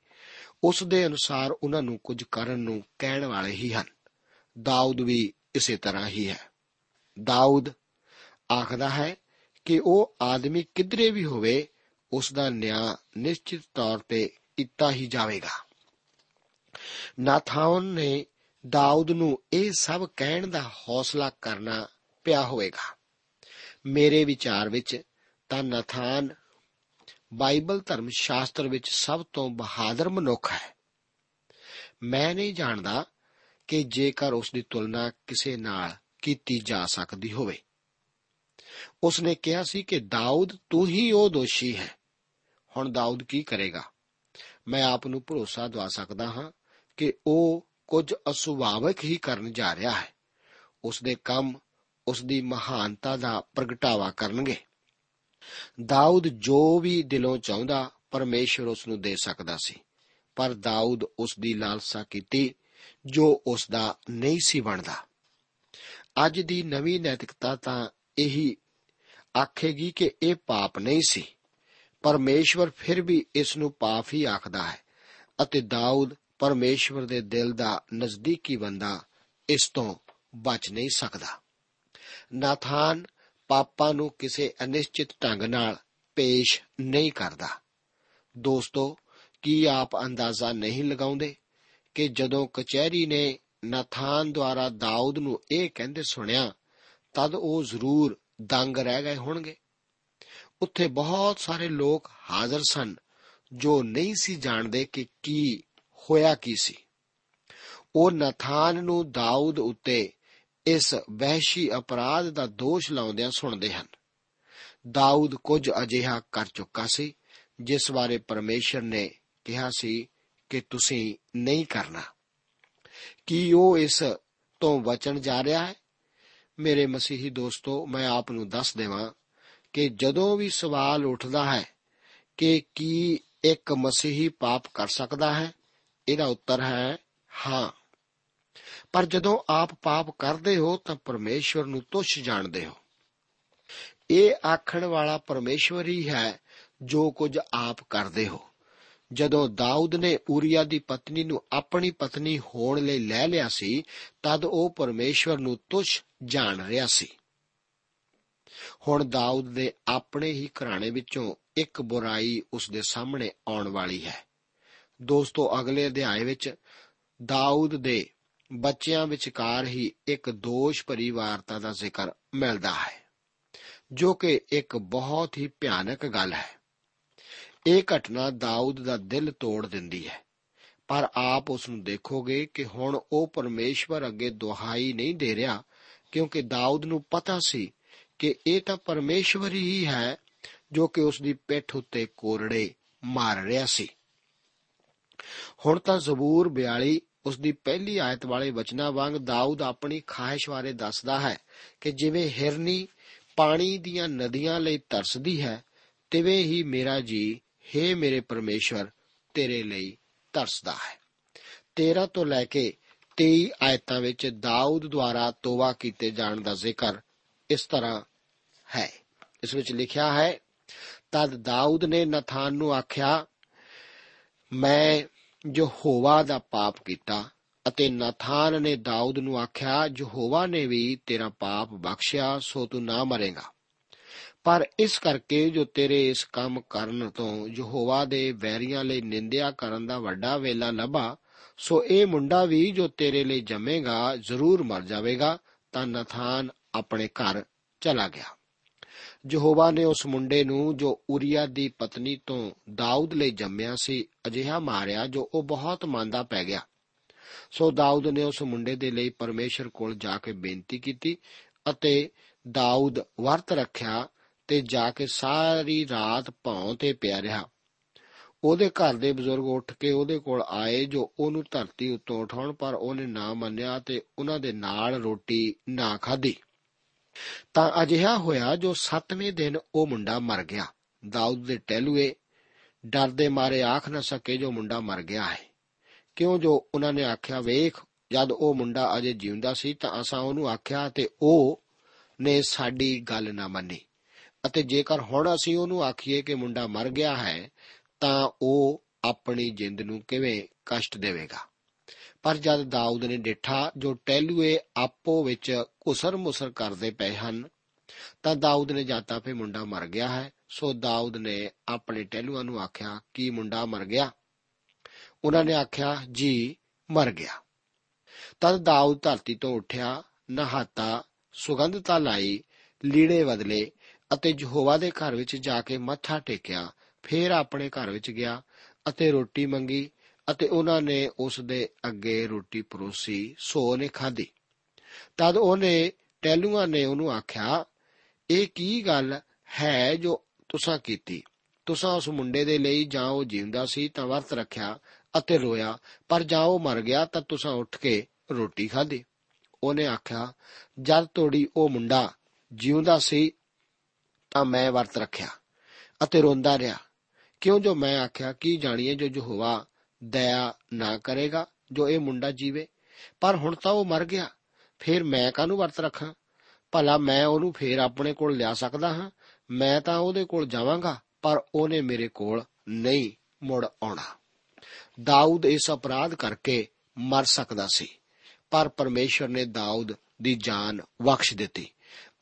ਉਸ ਦੇ ਅਨੁਸਾਰ ਉਹਨਾਂ ਨੂੰ ਕੁਝ ਕਰਨ ਨੂੰ ਕਹਿਣ ਵਾਲੇ ਹੀ ਹਨ। ਦਾਊਦ ਵੀ ਇਸੇ ਤਰ੍ਹਾਂ ਹੀ ਹੈ। ਦਾਊਦ ਆਖਦਾ ਹੈ ਕਿ ਉਹ ਆਦਮੀ ਕਿਧਰੇ ਵੀ ਹੋਵੇ, ਉਸ ਦਾ ਨਿਆਂ ਨਿਸ਼ਚਿਤ ਤੌਰ ਤੇ ਕੀਤਾ ਹੀ ਜਾਵੇਗਾ। ਨਾਥਾਨ ਨੇ ਦਾਊਦ ਨੂੰ ਇਹ ਸਭ ਕਹਿਣ ਦਾ ਹੌਸਲਾ ਕਰਨਾ ਪਿਆ ਹੋਵੇਗਾ। ਮੇਰੇ ਵਿਚਾਰ ਵਿੱਚ ਤਾਂ ਨਥਾਨ ਬਾਈਬਲ ਧਰਮ ਸ਼ਾਸਤਰ ਵਿੱਚ ਸਭ ਤੋਂ ਬਹਾਦਰ ਮਨੁੱਖ ਹੈ। ਮੈਂ ਨਹੀਂ ਜਾਣਦਾ ਕਿ ਜੇਕਰ ਉਸ ਦੀ ਤੁਲਨਾ ਕਿਸੇ ਨਾਲ ਕੀਤੀ ਜਾ ਸਕਦੀ ਹੋਵੇ। ਉਸ ਨੇ ਕਿਹਾ ਸੀ ਕਿ ਦਾਊਦ, ਤੂੰ ਹੀ ਉਹ ਦੋਸ਼ੀ ਹੈ। ਹੁਣ ਦਾਊਦ ਕੀ ਕਰੇਗਾ? ਮੈਂ ਆਪ ਨੂੰ ਭਰੋਸਾ ਦਵਾ ਸਕਦਾ ਹਾਂ ਕਿ ਉਹ ਕੁਝ ਅਸੁਭਾਵਿਕ ਹੀ ਕਰਨ ਜਾ ਰਿਹਾ ਹੈ। ਉਸ ਦੇ ਕੰਮ ਉਸ ਦੀ ਮਹਾਨਤਾ ਦਾ ਪ੍ਰਗਟਾਵਾ ਕਰਨਗੇ। ਦਾਊਦ ਜੋ ਵੀ ਦਿਲੋਂ ਚਾਹੁੰਦਾ ਪਰਮੇਸ਼ਰ ਉਸ ਨੂੰ ਦੇ ਸਕਦਾ ਸੀ। ਪਰ ਦਾਊਦ ਉਸ ਦੀ ਲਾਲਸਾ ਕੀਤੀ, ਜੋ ਉਸ ਦਾ ਨਹੀਂ ਸੀ ਬਣਦਾ। ਅੱਜ ਦੀ ਨਵੀਂ ਨੈਤਿਕਤਾ ਤਾਂ ਇਹੀ ਆਖੇਗੀ ਕਿ ਇਹ ਪਾਪ ਨਹੀਂ ਸੀ। ਪਰਮੇਸ਼ਵਰ ਫਿਰ ਵੀ ਇਸ ਨੂੰ ਪਾਪ ਹੀ ਆਖਦਾ ਹੈ ਅਤੇ ਦਾਊਦ ਪਰਮੇਸ਼ਵਰ ਦੇ ਦਿਲ ਦਾ ਨਜ਼ਦੀਕੀ ਬੰਦਾ ਇਸ ਤੋਂ ਬਚ ਨਹੀਂ ਸਕਦਾ। ਨਾਥਾਨ ਪਾਪਾਂ ਨੂੰ ਕਿਸੇ ਅਨਿਸ਼ਚਿਤ ਢੰਗ ਨਾਲ ਪੇਸ਼ ਨਹੀਂ ਕਰਦਾ। ਦੋਸਤੋ, ਕੀ ਆਪ ਅੰਦਾਜ਼ਾ ਨਹੀਂ ਲਗਾਉਂਦੇ ਕਿ ਜਦੋਂ ਕਚਹਿਰੀ ਨੇ ਨਾਥਾਨ ਦੁਆਰਾ ਦਾਊਦ ਨੂੰ ਇਹ ਕਹਿੰਦੇ ਸੁਣਿਆ, ਤਦ ਉਹ ਜ਼ਰੂਰ ਦੰਗ ਰਹਿ ਗਏ ਹੋਣਗੇ? ਉੱਥੇ ਬਹੁਤ ਸਾਰੇ ਲੋਕ ਹਾਜ਼ਰ ਸਨ ਜੋ ਨਹੀਂ ਸੀ ਜਾਣਦੇ ਕਿ ਕੀ ਹੋਇਆ ਕੀ ਸੀ। ਉਹ ਨਥਾਨ ਨੂੰ ਦਾਊਦ ਉੱਤੇ ਇਸ ਵਹਿਸ਼ੀ ਅਪਰਾਧ ਦਾ ਦੋਸ਼ ਲਾਉਂਦਿਆਂ ਸੁਣਦੇ ਹਨ। ਦਾਊਦ ਕੁਝ ਅਜਿਹਾ ਕਰ ਚੁੱਕਾ ਸੀ, ਜਿਸ ਬਾਰੇ ਪਰਮੇਸ਼ਰ ਨੇ ਕਿਹਾ ਸੀ ਕਿ ਤੁਸੀਂ ਨਹੀਂ ਕਰਨਾ। ਕੀ ਉਹ ਇਸ ਤੋਂ ਬਚਣ ਜਾ ਰਿਹਾ ਹੈ? ਮੇਰੇ ਮਸੀਹੀ ਦੋਸਤੋ, ਮੈਂ ਆਪ ਨੂੰ ਦੱਸ ਦੇਵਾਂ ਕਿ ਜਦੋਂ ਵੀ ਸਵਾਲ ਉੱਠਦਾ ਹੈ ਕਿ ਕੀ ਇੱਕ ਮਸੀਹੀ ਪਾਪ ਕਰ ਸਕਦਾ ਹੈ, ਇਹਦਾ ਉੱਤਰ ਹੈ, ਹਾਂ। ਪਰ ਜਦੋਂ ਆਪ ਪਾਪ ਕਰਦੇ ਹੋ ਤਾਂ ਪਰਮੇਸ਼ਵਰ ਨੂੰ ਤੁੱਛ ਜਾਣਦੇ ਹੋ। ਇਹ ਆਖਣ ਵਾਲਾ ਪਰਮੇਸ਼ਵਰ ਹੀ ਹੈ ਜੋ ਕੁਝ ਆਪ ਕਰਦੇ ਹੋ। ਜਦੋਂ ਦਾਊਦ ਨੇ ਊਰੀਆ ਦੀ ਪਤਨੀ ਨੂੰ ਆਪਣੀ ਪਤਨੀ ਹੋਣ ਲਈ ਲੈ ਲਿਆ ਸੀ, ਤਦ ਉਹ ਪਰਮੇਸ਼ਵਰ ਨੂੰ ਤੁੱਛ ਜਾਣ ਰਿਹਾ ਸੀ। ਹੁਣ ਦਾਊਦ ਦੇ ਆਪਣੇ ਹੀ ਘਰਾਣੇ ਵਿੱਚੋਂ ਇੱਕ ਬੁਰਾਈ ਉਸ ਦੇ ਸਾਹਮਣੇ ਆਉਣ ਵਾਲੀ ਹੈ। ਦੋਸਤੋ, ਅਗਲੇ ਅਧਿਆਏ ਵਿੱਚ ਦਾਊਦ ਦੇ ਬੱਚਿਆਂ ਵਿਚਕਾਰ ਹੀ ਇੱਕ ਦੋਸ਼ ਭਰੀ ਵਾਰਤਾ ਦਾ ਜ਼ਿਕਰ ਮਿਲਦਾ ਹੈ, ਜੋ ਕਿ ਇੱਕ ਬਹੁਤ ਹੀ ਭਿਆਨਕ ਗੱਲ ਹੈ। ਇਹ ਘਟਨਾ ਦਾਊਦ ਦਾ ਦਿਲ ਤੋੜ ਦਿੰਦੀ ਹੈ, ਪਰ ਆਪ ਉਸ ਨੂੰ ਦੇਖੋਗੇ ਕਿ ਹੁਣ ਉਹ ਪਰਮੇਸ਼ਵਰ ਅੱਗੇ ਦੁਹਾਈ ਨਹੀਂ ਦੇ ਰਿਹਾ, ਕਿਉਂਕਿ ਦਾਊਦ ਨੂੰ ਪਤਾ ਸੀ ਕਿ ਇਹ ਤਾਂ ਪਰਮੇਸ਼ਵਰ ਹੀ ਹੈ ਜੋ ਕਿ ਉਸ ਦੀ ਪਿੱਠ ਉੱਤੇ ਕੋਰੜੇ ਮਾਰ ਰਿਹਾ ਸੀ। ਹੁਣ ਤਾਂ ਜ਼ਬੂਰ 42 ਉਸ ਦੀ ਪਹਿਲੀ ਆਇਤ ਵਾਲੇ ਵਚਨਾਂ ਵਾਂਗ ਦਾਊਦ ਆਪਣੀ ਖਾਹਿਸ਼ ਬਾਰੇ ਦੱਸਦਾ ਹੈ ਕਿ ਜਿਵੇਂ ਹਿਰਨੀ ਪਾਣੀ ਦੀਆਂ ਨਦੀਆਂ ਲਈ ਤਰਸਦੀ ਹੈ, ਤਿਵੇਂ ਹੀ ਮੇਰਾ ਜੀ हे ਮੇਰੇ ਪਰਮੇਸ਼ਵਰ, ਤੇਰੇ ਲਈ ਤਰਸਦਾ ਹੈ। 13 ਤੋਂ ਲੈ ਕੇ 23 ਆਇਤਾਂ ਵਿੱਚ ਦਾਊਦ ਦੁਆਰਾ ਤੋਬਾ ਕੀਤੇ ਜਾਣ ਦਾ ਜ਼ਿਕਰ ਇਸ ਤਰ੍ਹਾਂ ਹੈ। ਇਸ ਵਿੱਚ ਲਿਖਿਆ ਹੈ, ਤਦ ਦਾਊਦ ਨੇ ਨਥਾਨ ਨੂੰ ਆਖਿਆ, ਮੈਂ ਯਹੋਵਾ ਦਾ ਪਾਪ ਕੀਤਾ ਅਤੇ ਨਥਾਨ ਨੇ ਦਾਊਦ ਨੂੰ ਆਖਿਆ, ਯਹੋਵਾ ਨੇ ਵੀ ਤੇਰਾ ਪਾਪ ਬਖਸ਼ਿਆ, ਸੋ ਤੂੰ ਨਾ ਮਰੇਗਾ। ਪਰ ਇਸ ਕਰਕੇ ਜੋ ਤੇਰੇ ਇਸ ਕੰਮ ਕਰਨ ਤੋਂ ਯਹੋਵਾ ਦੇ ਵੈਰੀਆਂ ਲਈ ਨਿੰਦਿਆ ਕਰਨ ਦਾ ਵੱਡਾ ਵੇਲਾ ਲੱਭਾ, ਸੋ ਇਹ ਮੁੰਡਾ ਵੀ ਜੋ ਤੇਰੇ ਲਈ ਜੰਮੇਗਾ, ਜ਼ਰੂਰ ਮਰ ਜਾਵੇਗਾ, ਤਾਂ ਨਥਾਨ ਆਪਣੇ ਘਰ ਚਲਾ ਗਿਆ। ਯਹੋਵਾ ਨੇ ਉਸ ਮੁੰਡੇ ਨੂੰ ਜੋ ਉਰੀਆ ਦੀ ਪਤਨੀ ਤੋਂ ਦਾਊਦ ਲਈ ਜੰਮਿਆ ਸੀ, ਅਜਿਹਾ ਮਾਰਿਆ ਜੋ ਉਹ ਬਹੁਤ ਮੰਦਾ ਪੈ ਗਿਆ। ਸੋ ਦਾਊਦ ਨੇ ਉਸ ਮੁੰਡੇ ਦੇ ਲਈ ਪਰਮੇਸ਼ਰ ਕੋਲ ਜਾ ਕੇ ਬੇਨਤੀ ਕੀਤੀ ਅਤੇ ਦਾਊਦ ਵਰਤ ਰੱਖਿਆ ਤੇ ਜਾ ਕੇ ਸਾਰੀ ਰਾਤ ਭੌਂ ਤੇ ਪਿਆ ਰਿਹਾ। ਉਹਦੇ ਘਰ ਦੇ ਬਜ਼ੁਰਗ ਉੱਠ ਕੇ ਉਹਦੇ ਕੋਲ ਆਏ ਜੋ ਉਹਨੂੰ ਧਰਤੀ ਉੱਤੋਂ ਉਠਾਉਣ ਪਰ ਉਹਨੇ ਨਾ ਮੰਨਿਆ ਤੇ ਉਹਨਾਂ ਦੇ ਨਾਲ ਰੋਟੀ ਨਾ ਖਾਧੀ। ਤਾਂ ਅਜਿਹਾ ਹੋਇਆ ਜੋ 7ਵੇਂ ਦਿਨ ਉਹ ਮੁੰਡਾ ਮਰ ਗਿਆ। ਦਾਊਦ ਦੇ ਟਹਿਲੂਏ ਡਰ ਦੇ ਮਾਰੇ ਆਖ ਨਾ ਸਕੇ ਜੋ ਮੁੰਡਾ ਮਰ ਗਿਆ ਹੈ। ਕਿਉਂ ਜੋ ਉਹਨਾਂ ਨੇ ਆਖਿਆ, ਵੇਖ, ਜਦ ਉਹ ਮੁੰਡਾ ਅਜੇ ਜਿਉਂਦਾ ਸੀ ਤਾਂ ਅਸਾਂ ਉਹਨੂੰ ਆਖਿਆ ਤੇ ਉਹ ਨੇ ਸਾਡੀ ਗੱਲ ਨਾ ਮੰਨੀ। ਅਤੇ ਜੇਕਰ ਹੁਣ ਅਸੀਂ ਉਹਨੂੰ ਆਖੀਏ ਕਿ ਮੁੰਡਾ ਮਰ ਗਿਆ ਹੈ ਤਾਂ ਉਹ ਆਪਣੀ ਜਿੰਦ ਨੂੰ ਕਿਵੇਂ ਕਸ਼ਟ ਦੇਵੇਗਾ? ਪਰ ਜਦ ਦਾਊਦ ਨੇ ਡਿਠਾ ਜੋ ਟਹਿਲੂਏ ਆਪੋ ਵਿੱਚ ਘੁਸਰ ਮੁਸਰ ਕਰਦੇ ਪਏ ਹਨ, ਤਾਂ ਦਾਊਦ ਨੇ ਜਾਤਾ ਫੇ ਮੁੰਡਾ ਮਰ ਗਿਆ ਹੈ। ਸੋ ਦਾਊਦ ਨੇ ਆਪਣੇ ਟਹਿਲੂਆਂ ਨੂੰ ਆਖਿਆ, ਕੀ ਮੁੰਡਾ ਮਰ ਗਿਆ? ਉਹਨਾਂ ਨੇ ਆਖਿਆ, ਜੀ, ਮਰ ਗਿਆ। ਤਦ ਦਾਊਦ ਧਰਤੀ ਤੋਂ ਉੱਠਿਆ, ਨਹਾਤਾ, ਸੁਗੰਧਤਾ ਲਾਈ, ਲੀੜੇ ਬਦਲੇ ਅਤੇ ਯਹੋਵਾ ਦੇ ਘਰ ਵਿੱਚ ਜਾ ਕੇ ਮੱਥਾ ਟੇਕਿਆ। ਫੇਰ ਆਪਣੇ ਘਰ ਵਿੱਚ ਗਿਆ ਅਤੇ ਰੋਟੀ ਮੰਗੀ। ਅਤੇ ਉਹਨਾਂ ਨੇ ਉਸ ਦੇ ਅੱਗੇ ਰੋਟੀ ਪਰੋਸੀ, ਸੋ ਉਹਨੇ ਖਾਧੀ। ਤਦ ਉਹਨੇ ਟੈਲੂਆਂ ਨੇ ਉਹਨੂੰ ਆਖਿਆ, ਇਹ ਕੀ ਗੱਲ ਹੈ ਜੋ ਤੁਸੀਂ ਕੀਤੀ? ਤੁਸੀਂ ਉਸ ਮੁੰਡੇ ਦੇ ਲਈ ਜਾਂ ਉਹ ਜਿਉਂਦਾ ਸੀ ਤਾਂ ਵਰਤ ਰੱਖਿਆ ਅਤੇ ਰੋਇਆ, ਪਰ ਜਾਂ ਉਹ ਮਰ ਗਿਆ ਤਾਂ ਤੁਸੀਂ ਉੱਠ ਕੇ ਰੋਟੀ ਖਾਧੀ। ਉਹਨੇ ਆਖਿਆ, ਜਦ ਤੋੜੀ ਉਹ ਮੁੰਡਾ ਜਿਉਂਦਾ ਸੀ ਤਾਂ ਮੈਂ ਵਰਤ ਰੱਖਿਆ ਅਤੇ ਰੋਂਦਾ ਰਿਹਾ। ਕਿਉਂ ਜੋ ਮੈਂ ਆਖਿਆ, ਕੀ ਜਾਣੀਏ ਜੋ ਯਹੋਵਾ ਦਇਆ ਨਾ ਕਰੇਗਾ, ਜੋ ਇਹ ਮੁੰਡਾ ਜੀਵੇ। ਪਰ ਹੁਣ ਤਾਂ ਉਹ ਮਰ ਗਿਆ। ਫਿਰ ਮੈਂ ਕਾਹਨੂੰ ਵਰਤ ਰੱਖਾਂ? ਭਲਾ ਮੈਂ ਉਹਨੂੰ ਫੇਰ ਆਪਣੇ ਕੋਲ ਲਿਆ ਸਕਦਾ ਹਾਂ? ਮੈਂ ਤਾਂ ਉਹਦੇ ਕੋਲ ਜਾਵਾਂਗਾ, ਪਰ ਉਹਨੇ ਮੇਰੇ ਕੋਲ ਨਹੀਂ ਮੁੜ ਆਉਣਾ। ਦਾਊਦ ਇਸ ਅਪਰਾਧ ਕਰਕੇ ਮਰ ਸਕਦਾ ਸੀ, ਪਰ ਪਰਮੇਸ਼ਰ ਨੇ ਦਾਊਦ ਦੀ ਜਾਨ ਬਖਸ਼ ਦਿੱਤੀ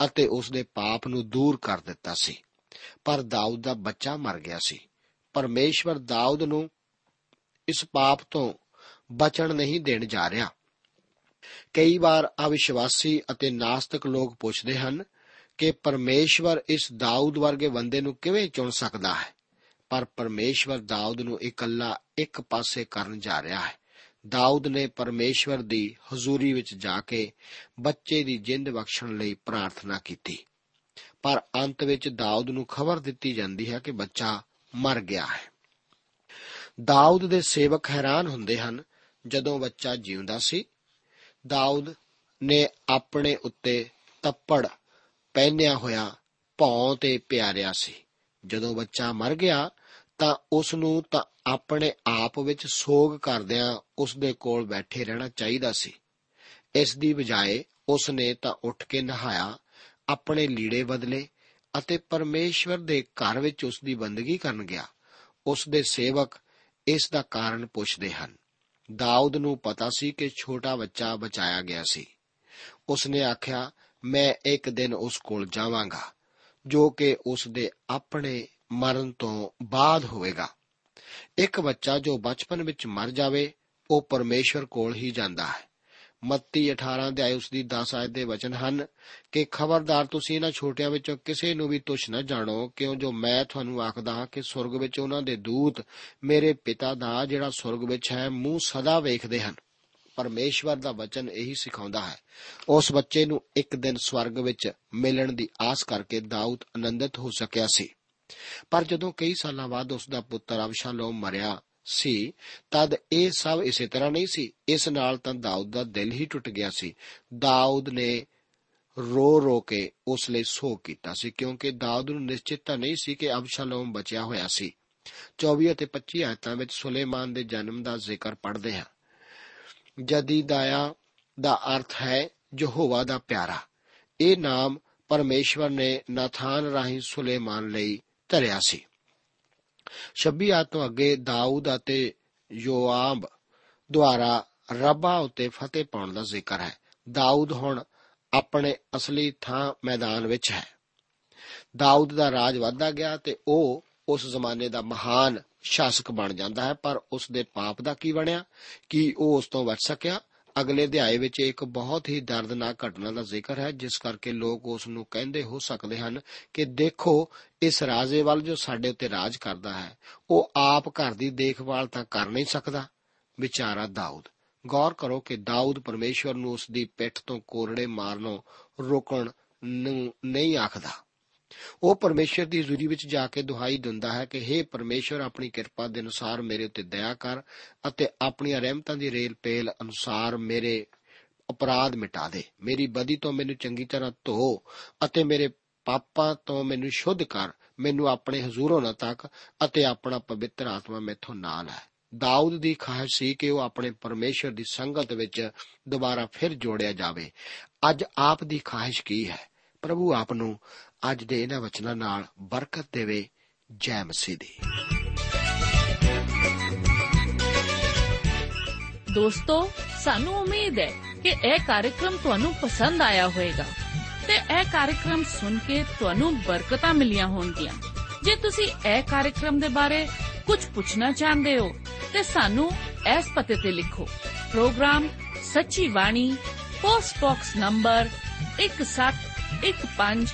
ਅਤੇ ਉਸ ਦੇ ਪਾਪ ਨੂੰ ਦੂਰ ਕਰ ਦਿੱਤਾ ਸੀ। ਪਰ ਦਾਊਦ ਦਾ ਬੱਚਾ ਮਰ ਗਿਆ ਸੀ। ਪਰਮੇਸ਼ਵਰ ਦਾਊਦ ਨੂੰ ਇਸ ਪਾਪ ਤੋਂ ਬਚਣ ਨਹੀਂ ਦੇਣ ਜਾ ਰਿਹਾ। ਕਈ ਵਾਰ ਅਵਿਸ਼ਵਾਸੀ ਅਤੇ ਨਾਸਤਿਕ ਲੋਕ ਪੁੱਛਦੇ ਹਨ ਕਿ ਪਰਮੇਸ਼ਵਰ ਇਸ ਦਾਊਦ ਵਰਗੇ ਬੰਦੇ ਨੂੰ ਕਿਵੇਂ ਚੁਣ ਸਕਦਾ ਹੈ? ਪਰ ਪਰਮੇਸ਼ਵਰ ਦਾਊਦ ਨੂੰ ਇਕੱਲਾ ਇੱਕ ਪਾਸੇ ਕਰਨ ਜਾ ਰਿਹਾ ਹੈ। ਦਾਊਦ ਨੇ ਪਰਮੇਸ਼ਵਰ ਦੀ ਹਜ਼ੂਰੀ ਵਿੱਚ ਜਾ ਕੇ ਬੱਚੇ ਦੀ ਜਿੰਦ ਬਖਸ਼ਣ ਲਈ ਪ੍ਰਾਰਥਨਾ ਕੀਤੀ। ਪਰ ਅੰਤ ਵਿੱਚ ਦਾਊਦ ਨੂੰ ਖਬਰ ਦਿੱਤੀ ਜਾਂਦੀ ਹੈ ਕਿ ਬੱਚਾ ਮਰ ਗਿਆ ਹੈ। ਦਾਊਦ ਦੇ ਸੇਵਕ ਹੈਰਾਨ ਹੁੰਦੇ ਹਨ ਜਦੋਂ ਬੱਚਾ ਜਿਉਂਦਾ ਸੀ। ਦਾਊਦ ਨੇ ਆਪਣੇ ਉੱਤੇ ਤੱਪੜ ਪਹਿਨਿਆ ਹੋਇਆ ਭੌਂ ਤੇ ਪਿਆਰਿਆ ਸੀ। ਜਦੋਂ ਬੱਚਾ ਮਰ ਗਿਆ ਤਾਂ ਉਸ ਨੂੰ ਤਾਂ ਆਪਣੇ ਆਪ ਵਿੱਚ ਸੋਗ ਕਰਦਿਆਂ ਉਸ ਦੇ ਕੋਲ ਬੈਠੇ ਰਹਿਣਾ ਚਾਹੀਦਾ ਸੀ। ਇਸ ਦੀ ਬਜਾਏ ਉਸ ਨੇ ਤਾਂ ਉੱਠ ਕੇ ਨਹਾਇਆ, ਆਪਣੇ ਲੀੜੇ ਬਦਲੇ ਅਤੇ ਪਰਮੇਸ਼ਵਰ ਦੇ ਘਰ ਵਿੱਚ ਉਸ ਦੀ ਬੰਦਗੀ ਕਰਨ ਗਿਆ। ਉਸ ਦੇ ਸੇਵਕ ਇਸ ਦਾ ਕਾਰਨ ਪੁੱਛਦੇ ਹਨ। ਦਾਊਦ ਨੂੰ ਪਤਾ ਸੀ ਕਿ ਛੋਟਾ ਬੱਚਾ ਬਚਾਇਆ ਗਿਆ ਸੀ। ਉਸ ਨੇ ਆਖਿਆ, ਮੈਂ ਇੱਕ ਦਿਨ ਉਸ ਕੋਲ ਜਾਵਾਂਗਾ, ਜੋ ਕਿ ਉਸ ਦੇ ਆਪਣੇ ਮਰਨ ਤੋਂ ਬਾਅਦ ਹੋਵੇਗਾ। ਇੱਕ ਬੱਚਾ ਜੋ ਬਚਪਨ ਵਿੱਚ ਮਰ ਜਾਵੇ, ਉਹ ਪਰਮੇਸ਼ਵਰ ਕੋਲ ਹੀ ਜਾਂਦਾ ਹੈ। ਮੱਤੀ 18 ਅਧਿਆਇ ਉਸ ਦੀ 10 ਆਇਤ ਦੇ ਵਚਨ ਹਨ ਕਿ ਖਬਰਦਾਰ ਤੁਸੀਂ ਇਹਨਾਂ ਛੋਟਿਆਂ ਵਿੱਚੋਂ ਕਿਸੇ ਨੂੰ ਵੀ ਤੁਛ ਨਾ ਜਾਣੋ, ਕਿਉਂ ਜੋ ਮੈਂ ਤੁਹਾਨੂੰ ਆਖਦਾ ਹਾਂ ਕਿ ਸੁਰਗ ਵਿੱਚ ਉਹਨਾਂ ਦੇ ਦੂਤ ਮੇਰੇ ਪਿਤਾ ਦਾ ਜਿਹੜਾ ਸੁਰਗ ਵਿੱਚ ਹੈ, ਮੂੰਹ ਸਦਾ ਵੇਖਦੇ ਹਨ। ਪਰਮੇਸ਼ਵਰ ਦਾ ਵਚਨ ਇਹੀ ਸਿਖਾਉਂਦਾ ਹੈ। ਉਸ ਬੱਚੇ ਨੂੰ ਇੱਕ ਦਿਨ ਸਵਰਗ ਵਿੱਚ ਮਿਲਣ ਦੀ ਆਸ ਕਰਕੇ ਦਾਊਦ ਆਨੰਦਿਤ ਹੋ ਸਕਿਆ ਸੀ। ਪਰ ਜਦੋਂ ਕਈ ਸਾਲਾਂ ਬਾਅਦ ਉਸ ਦਾ ਪੁੱਤਰ ਅਬਸ਼ਾਲੋਮ ਮਰਿਆ ਸੀ, ਤਦ ਇਹ ਸਭ ਇਸੇ ਤਰ੍ਹਾਂ ਨਹੀਂ ਸੀ। ਇਸ ਨਾਲ ਤਾਂ ਦਾਊਦ ਦਾ ਦਿਲ ਹੀ ਟੁੱਟ ਗਿਆ ਸੀ। ਦਾਊਦ ਨੇ ਰੋ ਰੋ ਕੇ ਉਸ ਲਈ ਸੋਗ ਕੀਤਾ ਸੀ, ਕਿਉਂਕਿ ਦਾਊਦ ਨੂੰ ਨਿਸ਼ਚਿਤ ਤਾਂ ਨਹੀਂ ਸੀ ਕਿ ਅਬਸ਼ਾਲੋਮ ਬਚਿਆ ਹੋਇਆ ਸੀ। 24 ਅਤੇ 25 ਆਇਤਾਂ ਵਿੱਚ ਸੁਲੇਮਾਨ ਦੇ ਜਨਮ ਦਾ ਜ਼ਿਕਰ ਪੜ੍ਹਦੇ ਹਾਂ। ਜਦੀਦਾਇਆ ਦਾ ਅਰਥ ਹੈ ਯਹੋਵਾ ਦਾ ਪਿਆਰਾ। ਇਹ ਨਾਮ ਪਰਮੇਸ਼ਵਰ ਨੇ ਨਾਥਾਨ ਰਾਹੀਂ ਸੁਲੇਮਾਨ ਲਈ ਧਰਿਆ ਸੀ। 26 ਆਇਤ ਤੋਂ ਅੱਗੇ ਦਾਊਦ ਅਤੇ ਯੋਆਬ ਦੁਆਰਾ ਰੱਬਾ ਉਤੇ ਫਤਿਹ ਪਾਉਣ ਦਾ ਜ਼ਿਕਰ ਹੈ। ਦਾਊਦ ਹੁਣ ਆਪਣੇ ਅਸਲੀ ਥਾਂ ਮੈਦਾਨ ਵਿੱਚ ਹੈ। ਦਾਊਦ ਦਾ ਰਾਜ ਵਧਦਾ ਗਿਆ ਤੇ ਉਹ ਉਸ ਜ਼ਮਾਨੇ ਦਾ ਮਹਾਨ ਸ਼ਾਸਕ ਬਣ ਜਾਂਦਾ ਹੈ, ਪਰ ਉਸ ਦੇ ਪਾਪ ਦਾ ਕੀ ਬਣਿਆ? ਕਿ ਉਹ ਉਸ ਤੋਂ ਬਚ ਸਕਿਆ? ਅਗਲੇ ਅਧਿਆਏ ਵਿੱਚ ਇੱਕ ਬਹੁਤ ਹੀ ਦਰਦਨਾਕ ਘਟਨਾ ਦਾ ਜ਼ਿਕਰ ਹੈ, ਜਿਸ ਕਰਕੇ ਲੋਕ ਉਸ ਨੂੰ ਕਹਿੰਦੇ ਹੋ ਸਕਦੇ ਹਨ ਕਿ ਦੇਖੋ, ਇਸ ਰਾਜੇ ਵੱਲ ਜੋ ਸਾਡੇ ਉੱਤੇ ਰਾਜ ਕਰਦਾ ਹੈ, ਉਹ ਆਪ ਘਰ ਦੀ ਦੇਖਭਾਲ ਤਾਂ ਕਰ ਨਹੀਂ ਸਕਦਾ। ਵਿਚਾਰਾ ਦਾਊਦ, ਗੌਰ ਕਰੋ ਕਿ ਦਾਊਦ ਪਰਮੇਸ਼ਵਰ ਨੂੰ ਉਸ ਦੀ ਪਿੱਠ ਤੋਂ ਕੋਰੜੇ ਮਾਰਨੋਂ ਰੋਕਣ ਨੂੰ, ਨਹੀਂ ਆਖਦਾ। ਉਹ ਪਰਮੇਸ਼ਰ ਦੀ ਹਜ਼ੂਰੀ ਵਿੱਚ ਜਾ ਕੇ ਦੁਹਾਈ ਦਿੰਦਾ ਹੈ ਕਿ हे ਪਰਮੇਸ਼ਰ, ਆਪਣੀ ਕਿਰਪਾ ਦੇ ਅਨੁਸਾਰ ਮੇਰੇ ਉੱਤੇ ਦਇਆ ਕਰ ਅਤੇ ਆਪਣੀਆਂ ਰਹਿਮਤਾਂ ਦੀ ਰੇਲ ਪੇਲ ਅਨੁਸਾਰ ਮੇਰੇ ਅਪਰਾਧ ਮਿਟਾ ਦੇ। ਮੇਰੀ ਬਦੀ ਤੋਂ ਮੈਨੂੰ ਚੰਗੀ ਤਰ੍ਹਾਂ ਧੋ ਅਤੇ ਮੇਰੇ ਪਾਪਾਂ ਤੋਂ ਮੈਨੂੰ ਸ਼ੁੱਧ ਕਰ। ਮੈਨੂੰ ਆਪਣੇ ਹਜ਼ੂਰੋਂ ਨਾ ਤੱਕ ਅਤੇ ਆਪਣਾ ਪਵਿੱਤਰ ਆਤਮਾ ਮੈਥੋਂ ਨਾਲ ਹੈ। ਦਾਊਦ ਦੀ ਖਾਹਿਸ਼ ਸੀ ਕਿ ਉਹ ਆਪਣੇ ਪਰਮੇਸ਼ਰ ਦੀ ਸੰਗਤ ਵਿੱਚ ਦੁਬਾਰਾ ਫਿਰ ਜੋੜਿਆ ਜਾਵੇ। ਅੱਜ ਆਪ ਦੀ ਖਾਹਿਸ਼ ਕੀ ਹੈ? ਪ੍ਰਭੂ ਆਪ ਨੂੰ ਅੱਜ ਦੇ ਇਹਨਾਂ ਵਚਨਾਂ ਨਾਲ ਬਰਕਤ ਦੇਵੇ ਜੈ ਮਸੀਹ ਦੀ। ਦੋਸਤੋ, ਸਾਨੂੰ ਉਮੀਦ ਹੈ ਕਿ ਇਹ ਕਾਰਜਕ੍ਰਮ ਤੁਹਾਨੂੰ ਪਸੰਦ ਆਇਆ ਹੋਵੇਗਾ ਤੇ ਇਹ ਕਾਰਜਕ੍ਰਮ ਸੁਣ ਕੇ ਤੁਹਾਨੂੰ ਬਰਕਤਾਂ ਮਿਲੀਆਂ ਹੋਣਗੀਆਂ। ਜੇ ਤੁਸੀਂ ਇਹ ਕਾਰਜਕ੍ਰਮ ਦੇ ਬਾਰੇ ਕੁਝ ਪੁੱਛਣਾ ਚਾਹੁੰਦੇ ਹੋ, ਤੇ ਸਾਨੂੰ ਇਸ ਪਤੇ ਤੇ ਲਿਖੋ। Program Sachi Bani, post box number 1715